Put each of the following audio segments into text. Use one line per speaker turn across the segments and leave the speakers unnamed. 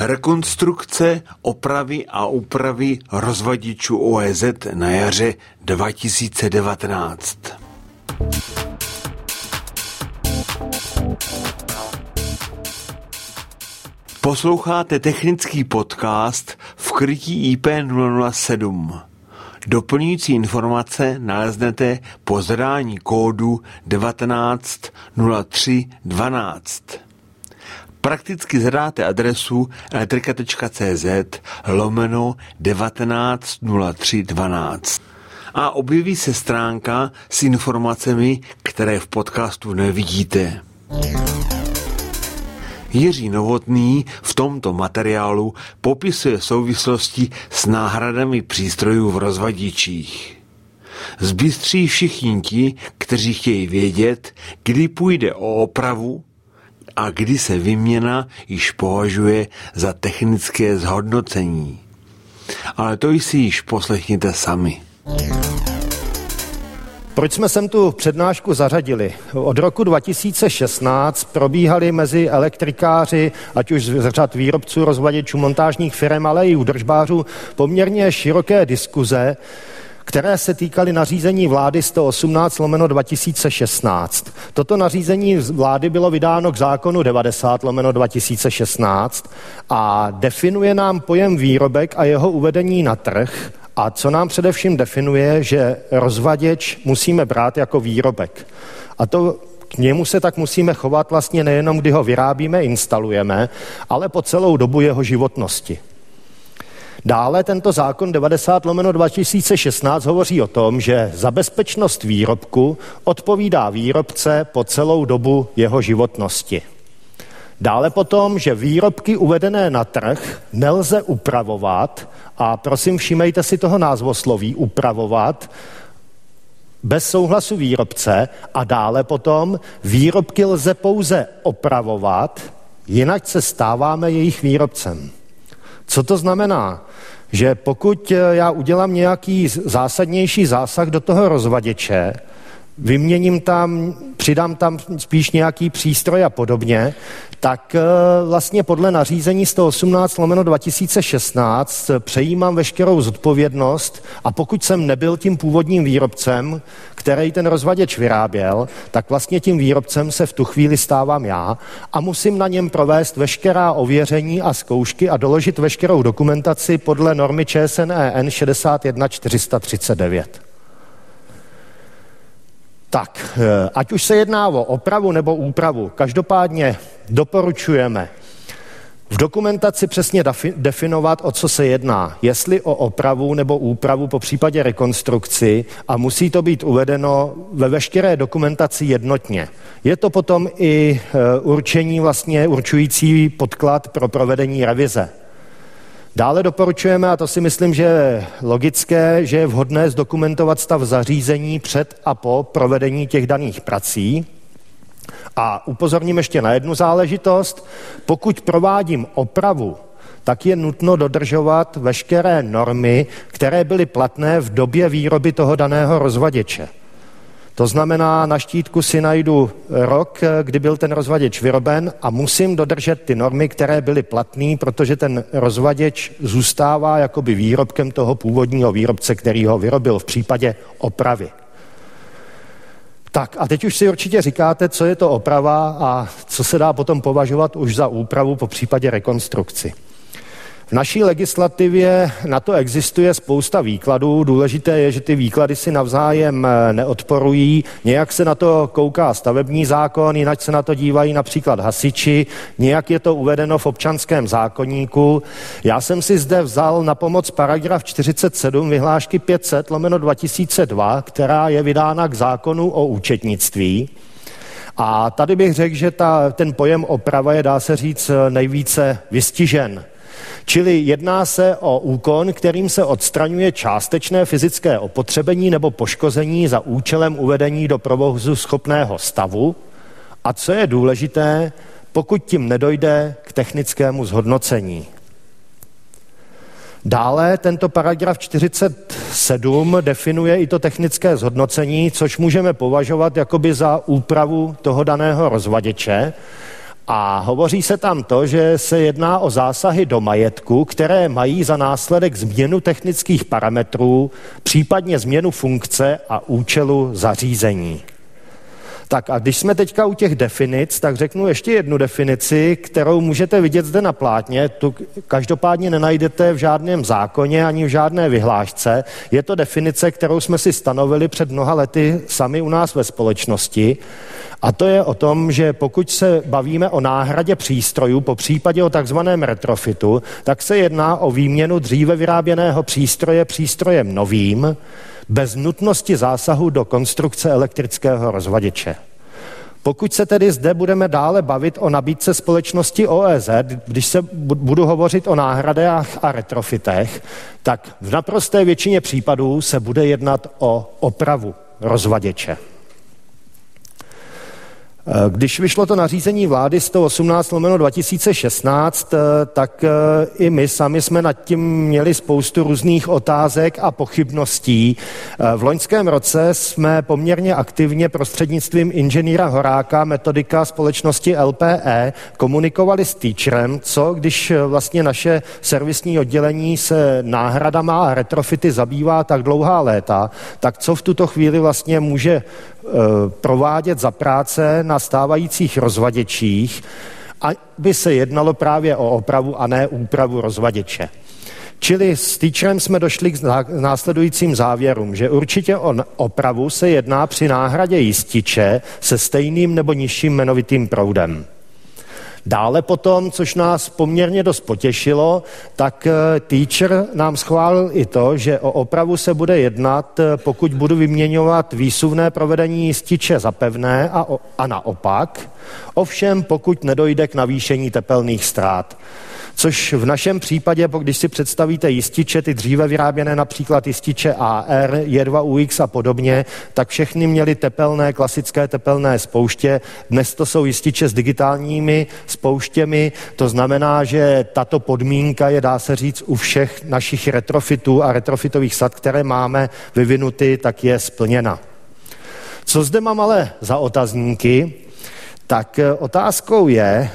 Rekonstrukce, opravy a úpravy rozvadičů OEZ na jaře 2019. Posloucháte technický podcast v krytí IP007. Doplňující informace naleznete po zadání kódu 190312. Prakticky zadáte adresu elektrika.cz lomeno 190312 a objeví se stránka s informacemi, které v podcastu nevidíte. Jiří Novotný v tomto materiálu popisuje souvislosti s náhradami přístrojů v rozvadičích. Zbystří všichni ti, kteří chtějí vědět, kdy půjde o opravu a kdy se vyměna již považuje za technické zhodnocení. Ale to si již poslechněte sami.
Proč jsme sem tu přednášku zařadili? Od roku 2016 probíhaly mezi elektrikáři, ať už z řad výrobců, rozvaděčů, montážních firm, ale i údržbářů, poměrně široké diskuze, které se týkaly nařízení vlády 118 lomeno 2016. Toto nařízení vlády bylo vydáno k zákonu 90 lomeno 2016 a definuje nám pojem výrobek a jeho uvedení na trh a co nám především definuje, že rozvaděč musíme brát jako výrobek. A to k němu se tak musíme chovat vlastně nejenom, kdy ho vyrábíme, instalujeme, ale po celou dobu jeho životnosti. Dále tento zákon 90 lomeno 2016 hovoří o tom, že za bezpečnost výrobku odpovídá výrobce po celou dobu jeho životnosti. Dále potom, že výrobky uvedené na trh nelze upravovat a prosím všímejte si toho názvosloví upravovat bez souhlasu výrobce a dále potom výrobky lze pouze opravovat, jinak se stáváme jejich výrobcem. Co to znamená? Že pokud já udělám nějaký zásadnější zásah do toho rozvaděče, vyměním tam, přidám tam spíš nějaký přístroj a podobně, tak eh, vlastně podle nařízení 118 lomeno 2016 přejímám veškerou zodpovědnost a pokud jsem nebyl tím původním výrobcem, který ten rozvaděč vyráběl, tak vlastně tím výrobcem se v tu chvíli stávám já a musím na něm provést veškerá ověření a zkoušky a doložit veškerou dokumentaci podle normy ČSNEN 61439. Tak, eh, ať už se jedná o opravu nebo úpravu, každopádně doporučujeme v dokumentaci přesně definovat, o co se jedná. Jestli o opravu nebo úpravu, po případě rekonstrukci a musí to být uvedeno ve veškeré dokumentaci jednotně. Je to potom i eh, určení vlastně určující podklad pro provedení revize. Dále doporučujeme, a to si myslím, že je logické, že je vhodné zdokumentovat stav zařízení před a po provedení těch daných prací. A upozorním ještě na jednu záležitost. Pokud provádím opravu, tak je nutno dodržovat veškeré normy, které byly platné v době výroby toho daného rozvaděče. To znamená, na štítku si najdu rok, kdy byl ten rozvaděč vyroben a musím dodržet ty normy, které byly platné, protože ten rozvaděč zůstává jakoby výrobkem toho původního výrobce, který ho vyrobil v případě opravy. Tak a teď už si určitě říkáte, co je to oprava a co se dá potom považovat už za úpravu po případě rekonstrukci. V naší legislativě na to existuje spousta výkladů. Důležité je, že ty výklady si navzájem eh, neodporují. Nějak se na to kouká stavební zákon, jinak se na to dívají například hasiči, nějak je to uvedeno v občanském zákonníku. Já jsem si zde vzal na pomoc paragraf 47 vyhlášky 500 lomeno 2002, která je vydána k zákonu o účetnictví. A tady bych řekl, že ta, ten pojem oprava je, dá se říct, nejvíce vystižen. Čili jedná se o úkon, kterým se odstraňuje částečné fyzické opotřebení nebo poškození za účelem uvedení do provozu schopného stavu. A co je důležité, pokud tím nedojde k technickému zhodnocení. Dále tento paragraf 47 definuje i to technické zhodnocení, což můžeme považovat jakoby za úpravu toho daného rozvaděče. A hovoří se tam to, že se jedná o zásahy do majetku, které mají za následek změnu technických parametrů, případně změnu funkce a účelu zařízení. Tak a když jsme teďka u těch definic, tak řeknu ještě jednu definici, kterou můžete vidět zde na plátně. Tu každopádně nenajdete v žádném zákoně ani v žádné vyhlášce. Je to definice, kterou jsme si stanovili před mnoha lety sami u nás ve společnosti. A to je o tom, že pokud se bavíme o náhradě přístrojů, po případě o takzvaném retrofitu, tak se jedná o výměnu dříve vyráběného přístroje přístrojem novým, bez nutnosti zásahu do konstrukce elektrického rozvaděče. Pokud se tedy zde budeme dále bavit o nabídce společnosti OEZ, když se budu hovořit o náhradách a retrofitech, tak v naprosté většině případů se bude jednat o opravu rozvaděče. Eh, když vyšlo to nařízení vlády 118 lomeno 2016, eh, tak eh, i my sami jsme nad tím měli spoustu různých otázek a pochybností. V loňském roce jsme poměrně aktivně prostřednictvím inženýra Horáka, metodika společnosti LPE, komunikovali s teacherem, co když vlastně naše servisní oddělení se náhradama a retrofity zabývá tak dlouhá léta, tak co v tuto chvíli vlastně může provádět za práce na stávajících rozvaděčích, aby se jednalo právě o opravu a ne úpravu rozvaděče. Čili s týčem jsme došli k následujícím závěrům, že určitě o opravu se jedná při náhradě jističe se stejným nebo nižším jmenovitým proudem. Dále potom, což nás poměrně dost potěšilo, tak eh, teacher nám schválil i to, že o opravu se bude jednat, eh, pokud budu vyměňovat výsuvné provedení jističe za pevné a, o, a naopak, ovšem pokud nedojde k navýšení tepelných ztrát což v našem případě, když si představíte jističe, ty dříve vyráběné například jističe AR, J2UX a podobně, tak všechny měly tepelné, klasické tepelné spouště. Dnes to jsou jističe s digitálními spouštěmi, to znamená, že tato podmínka je, dá se říct, u všech našich retrofitů a retrofitových sad, které máme vyvinuty, tak je splněna. Co zde mám ale za otazníky, tak otázkou je,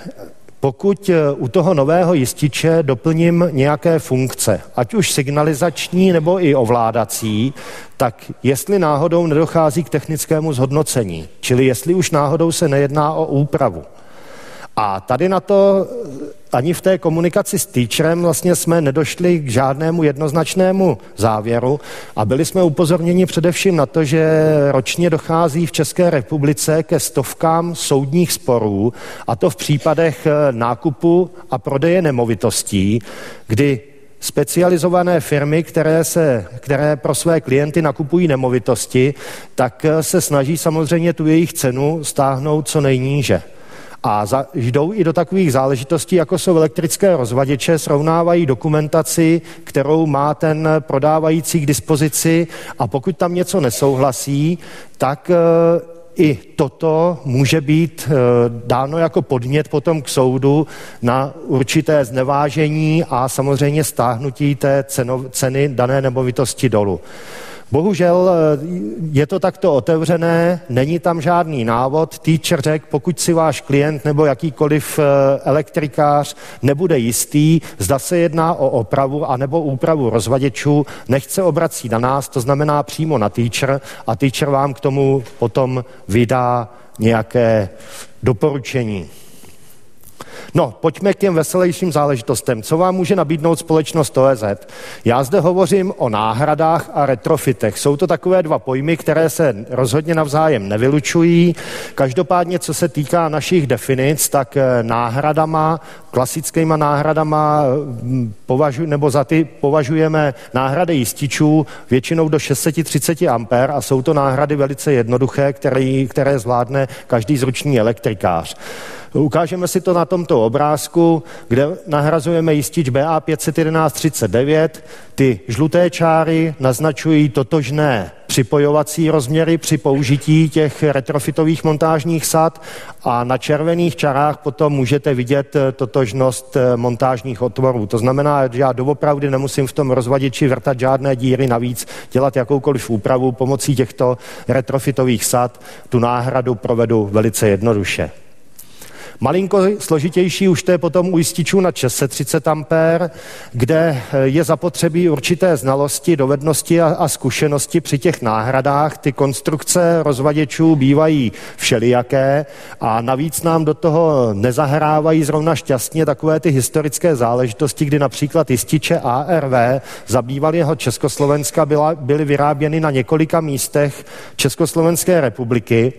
pokud eh, u toho nového jističe doplním nějaké funkce, ať už signalizační nebo i ovládací, tak jestli náhodou nedochází k technickému zhodnocení, čili jestli už náhodou se nejedná o úpravu. A tady na to ani v té komunikaci s teacherem vlastně jsme nedošli k žádnému jednoznačnému závěru a byli jsme upozorněni především na to, že ročně dochází v České republice ke stovkám soudních sporů a to v případech eh, nákupu a prodeje nemovitostí, kdy specializované firmy, které, se, které pro své klienty nakupují nemovitosti, tak eh, se snaží samozřejmě tu jejich cenu stáhnout co nejníže. A za, jdou i do takových záležitostí, jako jsou elektrické rozvaděče, srovnávají dokumentaci, kterou má ten prodávající k dispozici a pokud tam něco nesouhlasí, tak e, i toto může být e, dáno jako podnět potom k soudu na určité znevážení a samozřejmě stáhnutí té ceno, ceny dané nemovitosti dolů. Bohužel eh, je to takto otevřené, není tam žádný návod. Teacher řekl, pokud si váš klient nebo jakýkoliv eh, elektrikář nebude jistý, zda se jedná o opravu anebo úpravu rozvaděčů, nechce obrací na nás, to znamená přímo na teacher a teacher vám k tomu potom vydá nějaké doporučení. No, pojďme k těm veselějším záležitostem. Co vám může nabídnout společnost OEZ? Já zde hovořím o náhradách a retrofitech. Jsou to takové dva pojmy, které se rozhodně navzájem nevylučují. Každopádně, co se týká našich definic, tak eh, náhradama, klasickýma náhradama hm, považuj, nebo za ty považujeme náhrady jističů většinou do 630 amper a jsou to náhrady velice jednoduché, které, které zvládne každý zručný elektrikář. Ukážeme si to na tomto obrázku, kde nahrazujeme jistič BA 51139. Ty žluté čáry naznačují totožné připojovací rozměry při použití těch retrofitových montážních sad a na červených čarách potom můžete vidět totožnost montážních otvorů. To znamená, že já doopravdy nemusím v tom rozvadiči vrtat žádné díry navíc, dělat jakoukoliv úpravu pomocí těchto retrofitových sad. Tu náhradu provedu velice jednoduše. Malinko složitější už to je potom u jističů na 630 A, kde je zapotřebí určité znalosti, dovednosti a, a zkušenosti při těch náhradách. Ty konstrukce rozvaděčů bývají všelijaké a navíc nám do toho nezahrávají zrovna šťastně takové ty historické záležitosti, kdy například jističe ARV za bývalého Československa byla, byly vyráběny na několika místech Československé republiky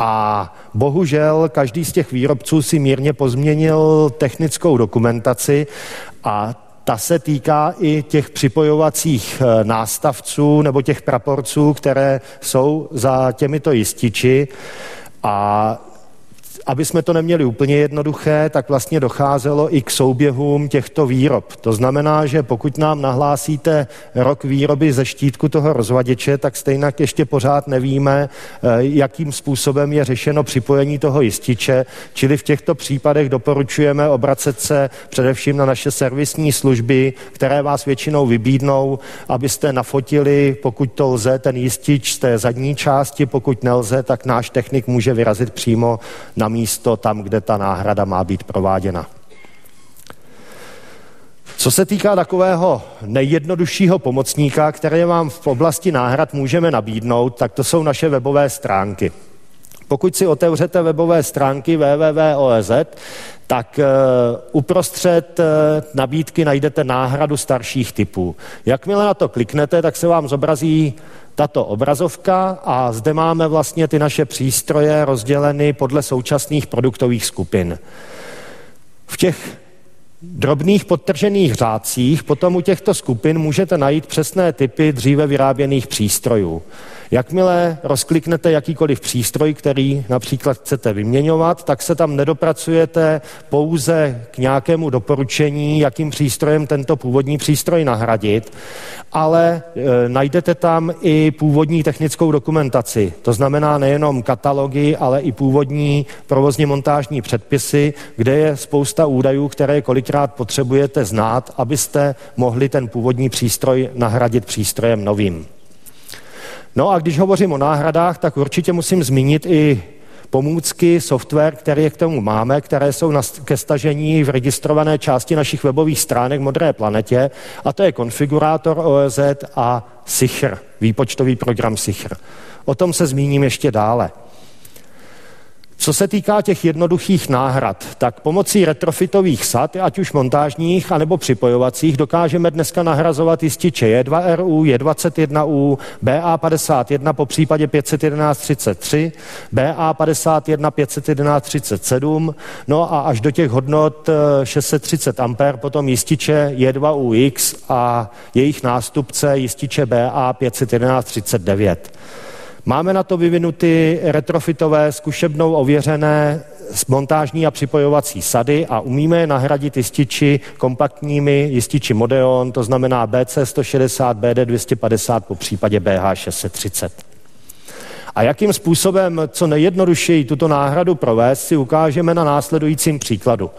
a bohužel každý z těch výrobců si mírně pozměnil technickou dokumentaci a ta se týká i těch připojovacích eh, nástavců nebo těch praporců, které jsou za těmito jističi. A aby jsme to neměli úplně jednoduché, tak vlastně docházelo i k souběhům těchto výrob. To znamená, že pokud nám nahlásíte rok výroby ze štítku toho rozvaděče, tak stejně ještě pořád nevíme, eh, jakým způsobem je řešeno připojení toho jističe, čili v těchto případech doporučujeme obracet se především na naše servisní služby, které vás většinou vybídnou, abyste nafotili, pokud to lze, ten jistič z té zadní části, pokud nelze, tak náš technik může vyrazit přímo na místo tam, kde ta náhrada má být prováděna. Co se týká takového nejjednoduššího pomocníka, které vám v oblasti náhrad můžeme nabídnout, tak to jsou naše webové stránky. Pokud si otevřete webové stránky www.oez, tak uh, uprostřed uh, nabídky najdete náhradu starších typů. Jakmile na to kliknete, tak se vám zobrazí tato obrazovka a zde máme vlastně ty naše přístroje rozděleny podle současných produktových skupin. V těch drobných podtržených řádcích potom u těchto skupin můžete najít přesné typy dříve vyráběných přístrojů. Jakmile rozkliknete jakýkoliv přístroj, který například chcete vyměňovat, tak se tam nedopracujete pouze k nějakému doporučení, jakým přístrojem tento původní přístroj nahradit, ale e, najdete tam i původní technickou dokumentaci. To znamená nejenom katalogy, ale i původní provozně montážní předpisy, kde je spousta údajů, které kolikrát potřebujete znát, abyste mohli ten původní přístroj nahradit přístrojem novým. No a když hovořím o náhradách, tak určitě musím zmínit i pomůcky, software, které k tomu máme, které jsou na, ke stažení v registrované části našich webových stránek Modré planetě, a to je konfigurátor OZ a SICHR, výpočtový program SICHR. O tom se zmíním ještě dále. Co se týká těch jednoduchých náhrad, tak pomocí retrofitových sad, ať už montážních, anebo připojovacích, dokážeme dneska nahrazovat jističe J2RU, J21U, BA51 po případě 51133, BA51 51137, no a až do těch hodnot 630 A potom jističe J2UX a jejich nástupce jističe BA 51139. Máme na to vyvinuty retrofitové, zkušebnou ověřené montážní a připojovací sady a umíme je nahradit jističi kompaktními jističi Modeon, to znamená BC160, BD250 po případě BH630. A jakým způsobem co nejjednodušeji tuto náhradu provést, si ukážeme na následujícím příkladu.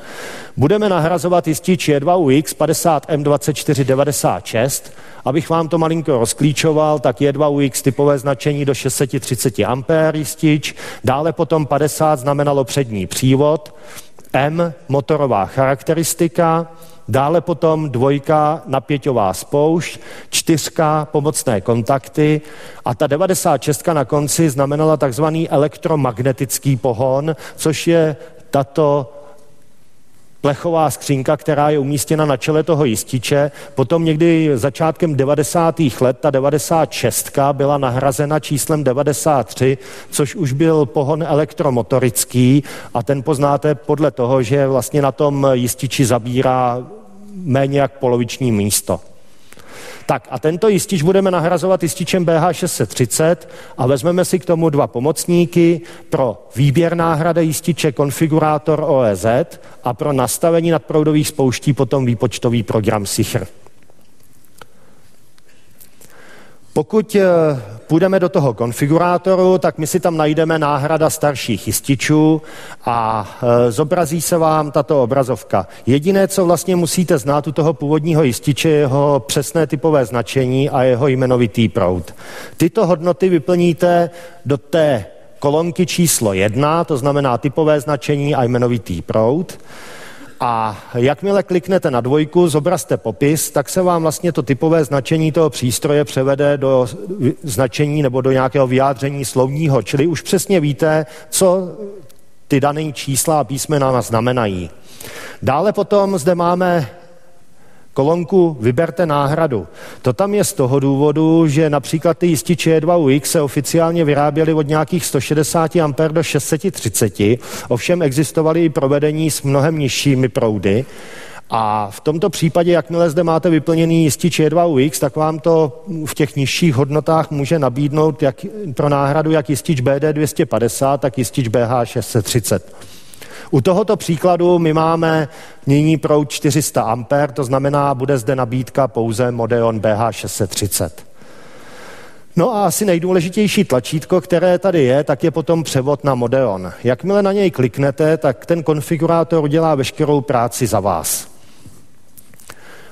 Budeme nahrazovat jistič J2UX 50M2496. Abych vám to malinko rozklíčoval, tak J2UX typové značení do 630 A jistič, dále potom 50 znamenalo přední přívod, M motorová charakteristika, Dále potom dvojka napěťová spoušť, čtyřka pomocné kontakty a ta 96 na konci znamenala takzvaný elektromagnetický pohon, což je tato plechová skřínka, která je umístěna na čele toho jističe. Potom někdy začátkem 90. let ta 96 byla nahrazena číslem 93, což už byl pohon elektromotorický a ten poznáte podle toho, že vlastně na tom jističi zabírá méně jak poloviční místo. Tak a tento jistič budeme nahrazovat jističem BH630 a vezmeme si k tomu dva pomocníky pro výběr náhrady jističe konfigurátor OEZ a pro nastavení nadproudových spouští potom výpočtový program SICHR. Pokud eh, půjdeme do toho konfigurátoru, tak my si tam najdeme náhrada starších jističů a e, zobrazí se vám tato obrazovka. Jediné, co vlastně musíte znát u toho původního jističe, je jeho přesné typové značení a jeho jmenovitý proud. Tyto hodnoty vyplníte do té kolonky číslo jedna, to znamená typové značení a jmenovitý proud. A jakmile kliknete na dvojku, zobrazte popis, tak se vám vlastně to typové značení toho přístroje převede do značení nebo do nějakého vyjádření slovního, čili už přesně víte, co ty dané čísla a písmena znamenají. Dále potom zde máme kolonku Vyberte náhradu. To tam je z toho důvodu, že například ty jističe E2UX se oficiálně vyráběly od nějakých 160 A do 630, ovšem existovaly i provedení s mnohem nižšími proudy. A v tomto případě, jakmile zde máte vyplněný jistič E2UX, tak vám to v těch nižších hodnotách může nabídnout jak, pro náhradu jak jistič BD250, tak jistič BH630. U tohoto příkladu my máme nyní proud 400 A, to znamená, bude zde nabídka pouze Modeon BH630. No a asi nejdůležitější tlačítko, které tady je, tak je potom převod na Modeon. Jakmile na něj kliknete, tak ten konfigurátor udělá veškerou práci za vás.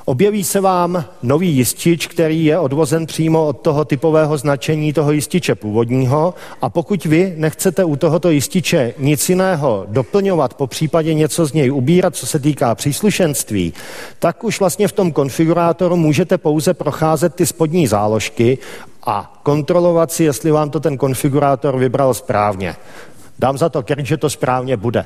Objeví se vám nový jistič, který je odvozen přímo od toho typového značení toho jističe původního a pokud vy nechcete u tohoto jističe nic jiného doplňovat, po případě něco z něj ubírat, co se týká příslušenství, tak už vlastně v tom konfigurátoru můžete pouze procházet ty spodní záložky a kontrolovat si, jestli vám to ten konfigurátor vybral správně. Dám za to krk, že to správně bude.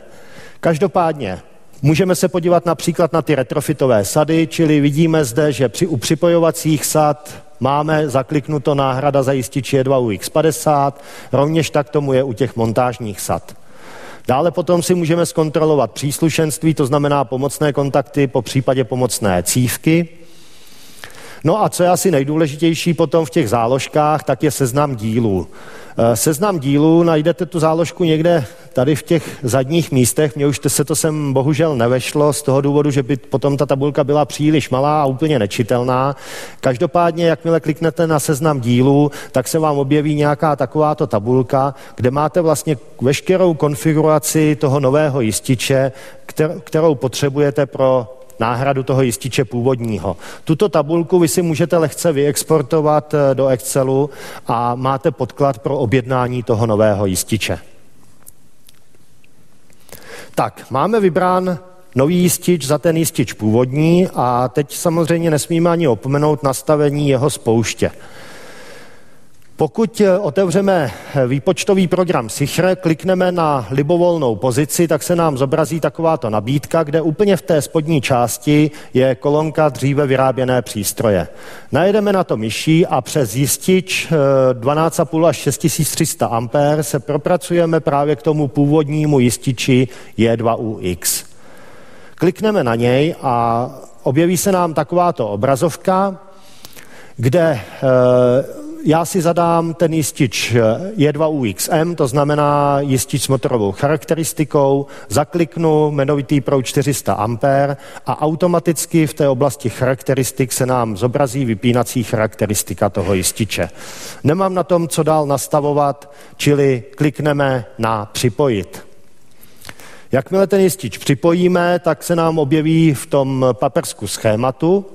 Každopádně Můžeme se podívat například na ty retrofitové sady, čili vidíme zde, že při, u připojovacích sad máme zakliknuto náhrada za jističi 2 UX50, rovněž tak tomu je u těch montážních sad. Dále potom si můžeme zkontrolovat příslušenství, to znamená pomocné kontakty, po případě pomocné cívky. No a co je asi nejdůležitější potom v těch záložkách, tak je seznam dílů. Eh, seznam dílů, najdete tu záložku někde tady v těch zadních místech. Mně už se to sem bohužel nevešlo z toho důvodu, že by potom ta tabulka byla příliš malá a úplně nečitelná. Každopádně, jakmile kliknete na seznam dílů, tak se vám objeví nějaká takováto tabulka, kde máte vlastně veškerou konfiguraci toho nového jističe, kterou potřebujete pro náhradu toho jističe původního. Tuto tabulku vy si můžete lehce vyexportovat eh, do Excelu a máte podklad pro objednání toho nového jističe. Tak, máme vybrán nový jistič za ten jistič původní a teď samozřejmě nesmíme ani opomenout nastavení jeho spouště. Pokud eh, otevřeme eh, výpočtový program Sichre, klikneme na libovolnou pozici, tak se nám zobrazí takováto nabídka, kde úplně v té spodní části je kolonka dříve vyráběné přístroje. Najedeme na to myší a přes jistič 12,5 eh, až 6300 A se propracujeme právě k tomu původnímu jističi J2UX. Klikneme na něj a objeví se nám takováto obrazovka, kde já si zadám ten jistič J2UXM, to znamená jistič s motorovou charakteristikou, zakliknu jmenovitý pro 400 A a automaticky v té oblasti charakteristik se nám zobrazí vypínací charakteristika toho jističe. Nemám na tom, co dál nastavovat, čili klikneme na připojit. Jakmile ten jistič připojíme, tak se nám objeví v tom papersku schématu,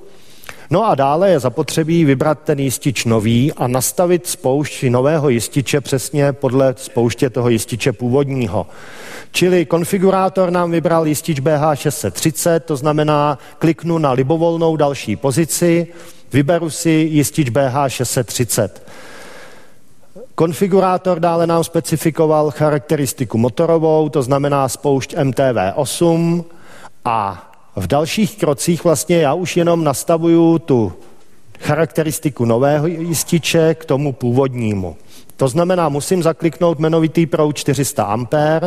No a dále je zapotřebí vybrat ten jistič nový a nastavit spoušť nového jističe přesně podle spouště toho jističe původního. Čili konfigurátor nám vybral jistič BH630, to znamená, kliknu na libovolnou další pozici, vyberu si jistič BH630. Konfigurátor dále nám specifikoval charakteristiku motorovou, to znamená spoušť MTV8 a v dalších krocích vlastně já už jenom nastavuju tu charakteristiku nového jističe k tomu původnímu. To znamená, musím zakliknout jmenovitý proud 400 A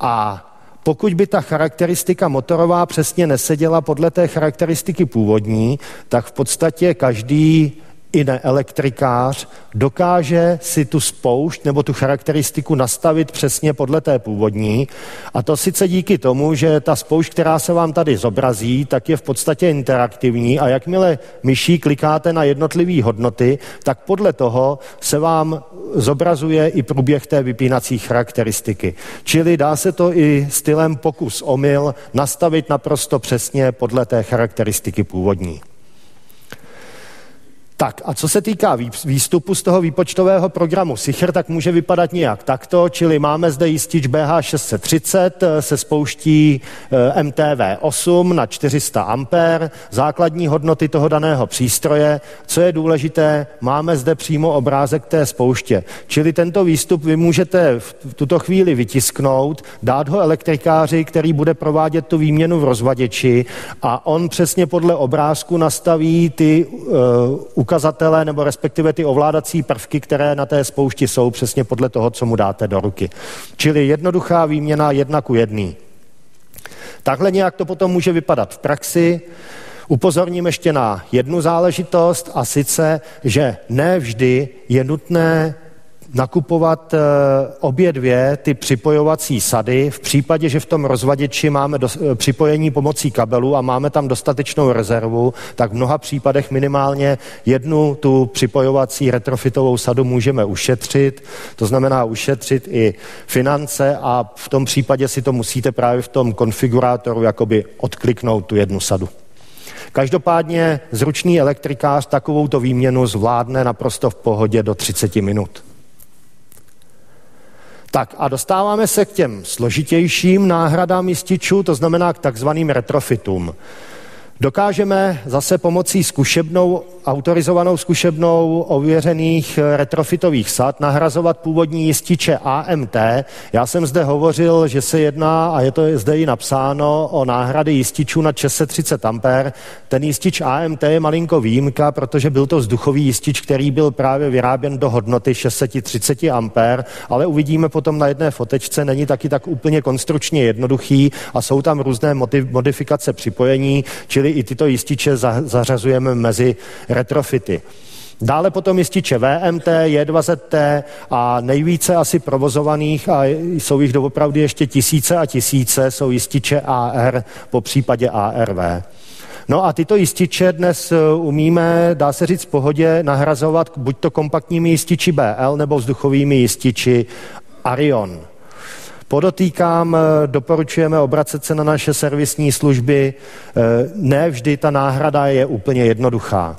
a pokud by ta charakteristika motorová přesně neseděla podle té charakteristiky původní, tak v podstatě každý i neelektrikář dokáže si tu spoušť nebo tu charakteristiku nastavit přesně podle té původní. A to sice díky tomu, že ta spoušť, která se vám tady zobrazí, tak je v podstatě interaktivní a jakmile myší klikáte na jednotlivé hodnoty, tak podle toho se vám zobrazuje i průběh té vypínací charakteristiky. Čili dá se to i stylem pokus omyl nastavit naprosto přesně podle té charakteristiky původní. Tak a co se týká výstupu z toho výpočtového programu Sicher, tak může vypadat nějak takto, čili máme zde jistič BH630 eh, se spouští eh, MTV8 na 400 A, základní hodnoty toho daného přístroje. Co je důležité, máme zde přímo obrázek té spouště. Čili tento výstup vy můžete v tuto chvíli vytisknout, dát ho elektrikáři, který bude provádět tu výměnu v rozvaděči a on přesně podle obrázku nastaví ty uh, ukazatele nebo respektive ty ovládací prvky, které na té spoušti jsou, přesně podle toho, co mu dáte do ruky. Čili jednoduchá výměna jedna ku jedný. Takhle nějak to potom může vypadat v praxi. Upozorním ještě na jednu záležitost a sice, že ne vždy je nutné nakupovat eh, obě dvě ty připojovací sady v případě, že v tom rozvaděči máme do, eh, připojení pomocí kabelu a máme tam dostatečnou rezervu, tak v mnoha případech minimálně jednu tu připojovací retrofitovou sadu můžeme ušetřit. To znamená ušetřit i finance a v tom případě si to musíte právě v tom konfigurátoru jakoby odkliknout tu jednu sadu. Každopádně zručný elektrikář takovouto výměnu zvládne naprosto v pohodě do 30 minut. Tak a dostáváme se k těm složitějším náhradám jističů, to znamená k takzvaným retrofitům. Dokážeme zase pomocí zkušebnou, autorizovanou zkušebnou ověřených retrofitových sad nahrazovat původní jističe AMT. Já jsem zde hovořil, že se jedná, a je to zde i napsáno, o náhrady jističů na 630 A. Ten jistič AMT je malinko výjimka, protože byl to vzduchový jistič, který byl právě vyráběn do hodnoty 630 A, ale uvidíme potom na jedné fotečce, není taky tak úplně konstrukčně jednoduchý a jsou tam různé modifikace připojení, čili i tyto jističe zařazujeme mezi retrofity. Dále potom jističe VMT, J2ZT a nejvíce asi provozovaných, a jsou jich doopravdy ještě tisíce a tisíce, jsou jističe AR, po případě ARV. No a tyto jističe dnes eh, umíme, dá se říct v pohodě, nahrazovat buď to kompaktními jističi BL nebo vzduchovými jističi Arion. Podotýkám, eh, doporučujeme obracet se na naše servisní služby. Eh, ne vždy ta náhrada je úplně jednoduchá.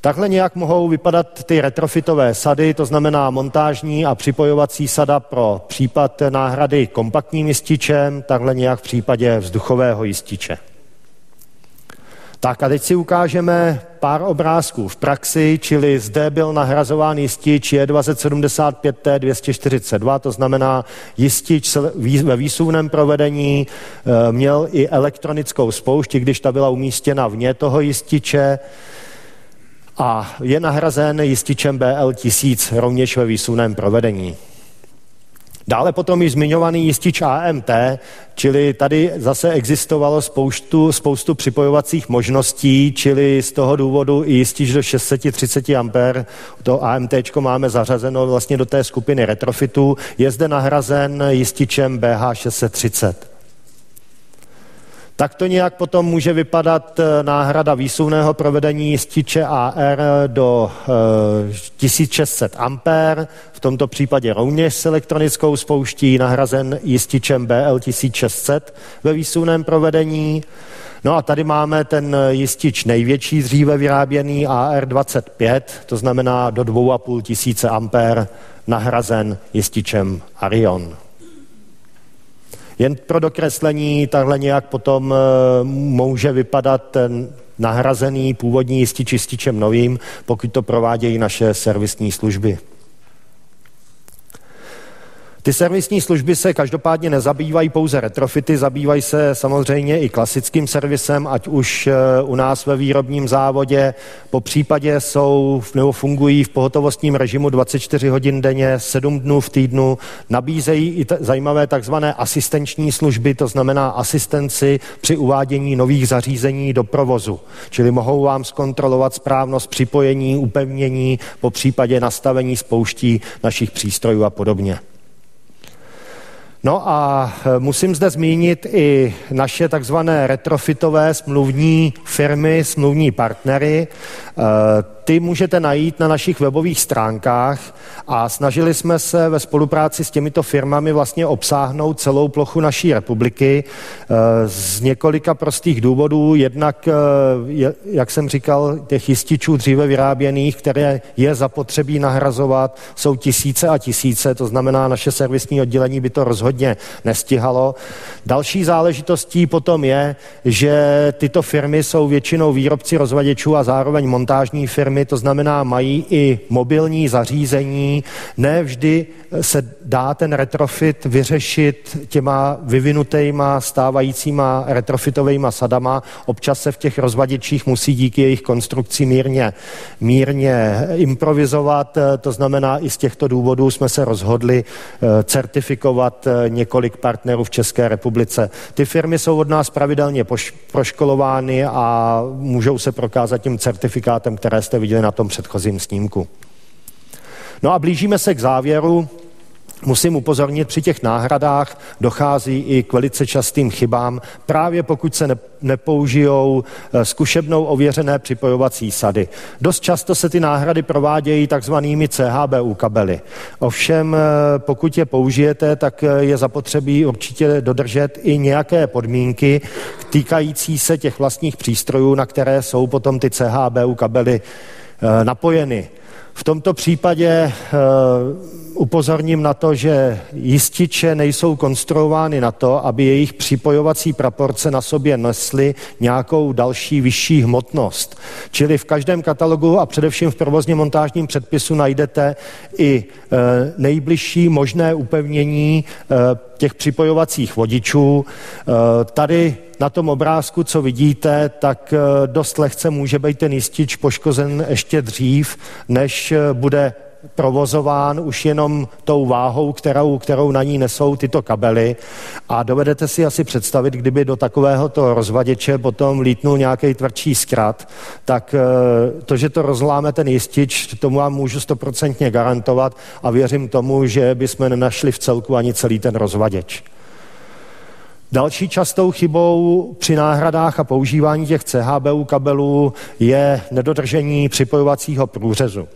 Takhle nějak mohou vypadat ty retrofitové sady, to znamená montážní a připojovací sada pro případ náhrady kompaktním jističem, takhle nějak v případě vzduchového jističe. Tak a teď si ukážeme pár obrázků v praxi, čili zde byl nahrazován jistič J2075T242, to znamená jistič ve výsuvném provedení eh, měl i elektronickou spoušť, když ta byla umístěna vně toho jističe a je nahrazen jističem BL1000 rovněž ve výsuvném provedení. Dále potom již zmiňovaný jistič AMT, čili tady zase existovalo spoustu, spoustu připojovacích možností, čili z toho důvodu i jistič do 630 A, to AMT máme zařazeno vlastně do té skupiny retrofitů, je zde nahrazen jističem BH630. Tak to nějak potom může vypadat eh, náhrada výsuvného provedení jističe AR do e, eh, 1600 A, v tomto případě rovněž s elektronickou spouští, nahrazen jističem BL 1600 ve výsuvném provedení. No a tady máme ten jistič největší dříve vyráběný AR25, to znamená do 2,5 tisíce ampér, nahrazen jističem Arion. Jen pro dokreslení takhle nějak potom eh, může vypadat ten nahrazený původní jistič jističem novým, pokud to provádějí naše servisní služby. Ty servisní služby se každopádně nezabývají pouze retrofity, zabývají se samozřejmě i klasickým servisem, ať už eh, u nás ve výrobním závodě, po případě jsou nebo fungují v pohotovostním režimu 24 hodin denně, 7 dnů v týdnu, nabízejí i t- zajímavé takzvané asistenční služby, to znamená asistenci při uvádění nových zařízení do provozu, čili mohou vám zkontrolovat správnost připojení, upevnění, po případě nastavení spouští našich přístrojů a podobně. No a e, musím zde zmínit i naše takzvané retrofitové smluvní firmy, smluvní partnery. Ty můžete najít na našich webových stránkách a snažili jsme se ve spolupráci s těmito firmami vlastně obsáhnout celou plochu naší republiky z několika prostých důvodů. Jednak, jak jsem říkal, těch jističů dříve vyráběných, které je zapotřebí nahrazovat, jsou tisíce a tisíce, to znamená, naše servisní oddělení by to rozhodně nestihalo. Další záležitostí potom je, že tyto firmy jsou většinou výrobci rozvaděčů a zároveň montážní firmy, to znamená, mají i mobilní zařízení. Ne vždy se dá ten retrofit vyřešit těma vyvinutýma stávajícíma retrofitovými sadama. Občas se v těch rozvaděčích musí díky jejich konstrukci mírně, mírně improvizovat. To znamená, i z těchto důvodů jsme se rozhodli eh, certifikovat eh, několik partnerů v České republice. Ty firmy jsou od nás pravidelně proškolovány a můžou se prokázat tím certifikátem, které jste viděli na tom předchozím snímku. No a blížíme se k závěru. Musím upozornit, při těch náhradách dochází i k velice častým chybám, právě pokud se nepoužijou eh, zkušebnou ověřené připojovací sady. Dost často se ty náhrady provádějí takzvanými CHBU kabely. Ovšem, eh, pokud je použijete, tak eh, je zapotřebí určitě dodržet i nějaké podmínky týkající se těch vlastních přístrojů, na které jsou potom ty CHBU kabely napojeny. V tomto případě uh, upozorním na to, že jističe nejsou konstruovány na to, aby jejich připojovací proporce na sobě nesly nějakou další vyšší hmotnost. Čili v každém katalogu a především v provozně montážním předpisu najdete i uh, nejbližší možné upevnění uh, těch připojovacích vodičů. Tady na tom obrázku, co vidíte, tak eh, dost lehce může být ten jistič poškozen ještě dřív, než eh, bude provozován už jenom tou váhou, kterou, kterou na ní nesou tyto kabely. A dovedete si asi představit, kdyby do takovéhoto rozvaděče potom lítnul nějaký tvrdší zkrat, tak eh, to, že to rozláme ten jistič, tomu vám můžu stoprocentně garantovat a věřím tomu, že bychom nenašli v celku ani celý ten rozvaděč. Další častou chybou při náhradách a používání těch CHBU kabelů je nedodržení připojovacího průřezu.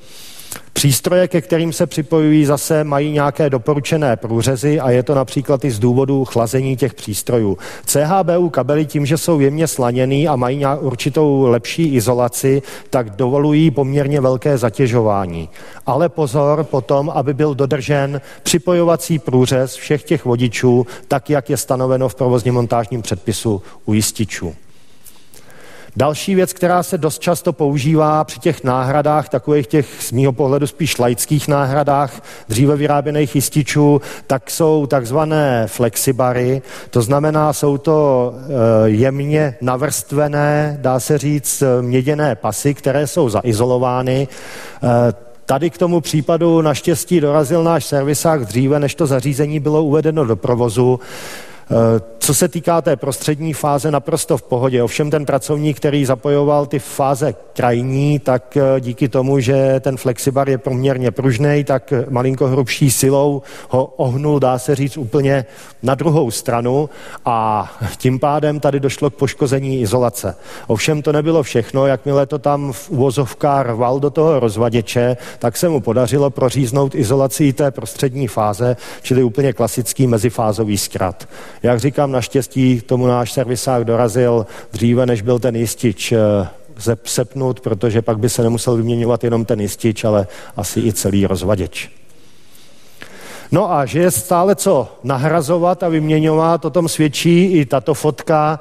Přístroje, ke kterým se připojují, zase mají nějaké doporučené průřezy a je to například i z důvodu chlazení těch přístrojů. CHBU kabely tím, že jsou jemně slaněný a mají určitou lepší izolaci, tak dovolují poměrně velké zatěžování. Ale pozor potom, aby byl dodržen připojovací průřez všech těch vodičů, tak jak je stanoveno v provozně montážním předpisu u jističů. Další věc, která se dost často používá při těch náhradách, takových těch z mýho pohledu spíš laických náhradách dříve vyráběných jističů, tak jsou takzvané flexibary. To znamená, jsou to eh, jemně navrstvené, dá se říct, měděné pasy, které jsou zaizolovány. Eh, tady k tomu případu naštěstí dorazil náš servisák dříve, než to zařízení bylo uvedeno do provozu. Eh, co se týká té prostřední fáze, naprosto v pohodě. Ovšem ten pracovník, který zapojoval ty fáze krajní, tak eh, díky tomu, že ten flexibar je poměrně pružný, tak malinko hrubší silou ho ohnul, dá se říct, úplně na druhou stranu a tím pádem tady došlo k poškození izolace. Ovšem to nebylo všechno, jakmile to tam v uvozovkách rval do toho rozvaděče, tak se mu podařilo proříznout izolací té prostřední fáze, čili úplně klasický mezifázový zkrat. Jak říkám, naštěstí tomu náš servisák dorazil dříve, než byl ten jistič eh, sepnut, protože pak by se nemusel vyměňovat jenom ten jistič, ale asi i celý rozvaděč. No a že je stále co nahrazovat a vyměňovat, o tom svědčí i tato fotka.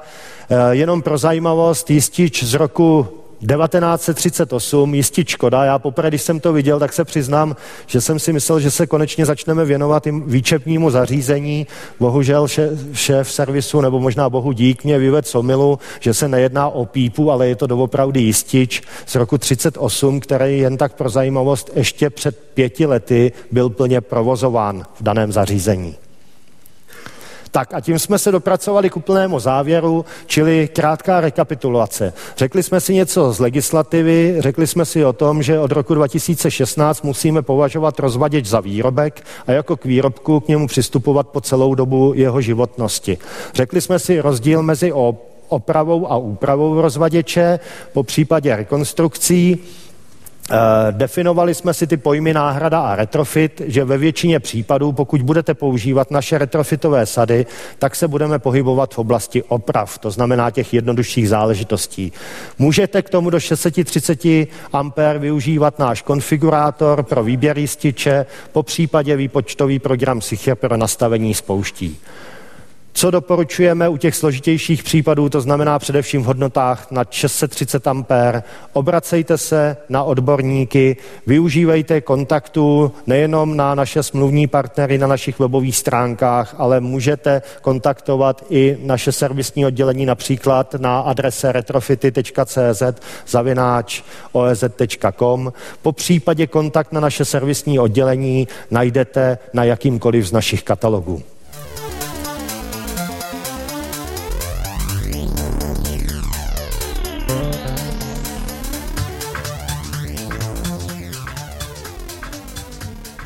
Eh, jenom pro zajímavost, jistič z roku 1938, jistí Škoda. Já poprvé, když jsem to viděl, tak se přiznám, že jsem si myslel, že se konečně začneme věnovat tím výčepnímu zařízení. Bohužel šéf servisu, nebo možná bohu dík, mě vyvedl somilu, že se nejedná o pípu, ale je to doopravdy jistič z roku 38, který jen tak pro zajímavost ještě před pěti lety byl plně provozován v daném zařízení. Tak a tím jsme se dopracovali k úplnému závěru, čili krátká rekapitulace. Řekli jsme si něco z legislativy, řekli jsme si o tom, že od roku 2016 musíme považovat rozvaděč za výrobek a jako k výrobku k němu přistupovat po celou dobu jeho životnosti. Řekli jsme si rozdíl mezi opravou a úpravou rozvaděče, po případě rekonstrukcí, definovali jsme si ty pojmy náhrada a retrofit, že ve většině případů, pokud budete používat naše retrofitové sady, tak se budeme pohybovat v oblasti oprav, to znamená těch jednodušších záležitostí. Můžete k tomu do 630 A využívat náš konfigurátor pro výběr jističe, po případě výpočtový program Sicher pro nastavení spouští. Co doporučujeme u těch složitějších případů, to znamená především v hodnotách na 630 A, obracejte se na odborníky, využívejte kontaktu nejenom na naše smluvní partnery na našich webových stránkách, ale můžete kontaktovat i naše servisní oddělení například na adrese retrofity.cz zavináč oez.com. Po případě kontakt na naše servisní oddělení najdete na jakýmkoliv z našich katalogů.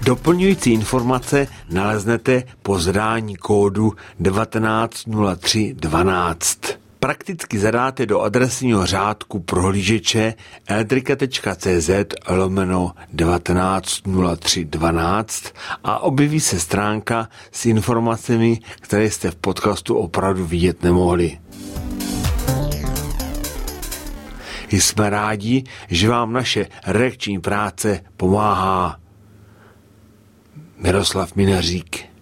Doplňující informace naleznete po zadání kódu 190312. Prakticky zadáte do adresního řádku prohlížeče elektrika.cz lomeno 190312 a objeví se stránka s informacemi, které jste v podcastu opravdu vidět nemohli. Jsme rádi, že vám naše reakční práce pomáhá. Miroslav Minařík.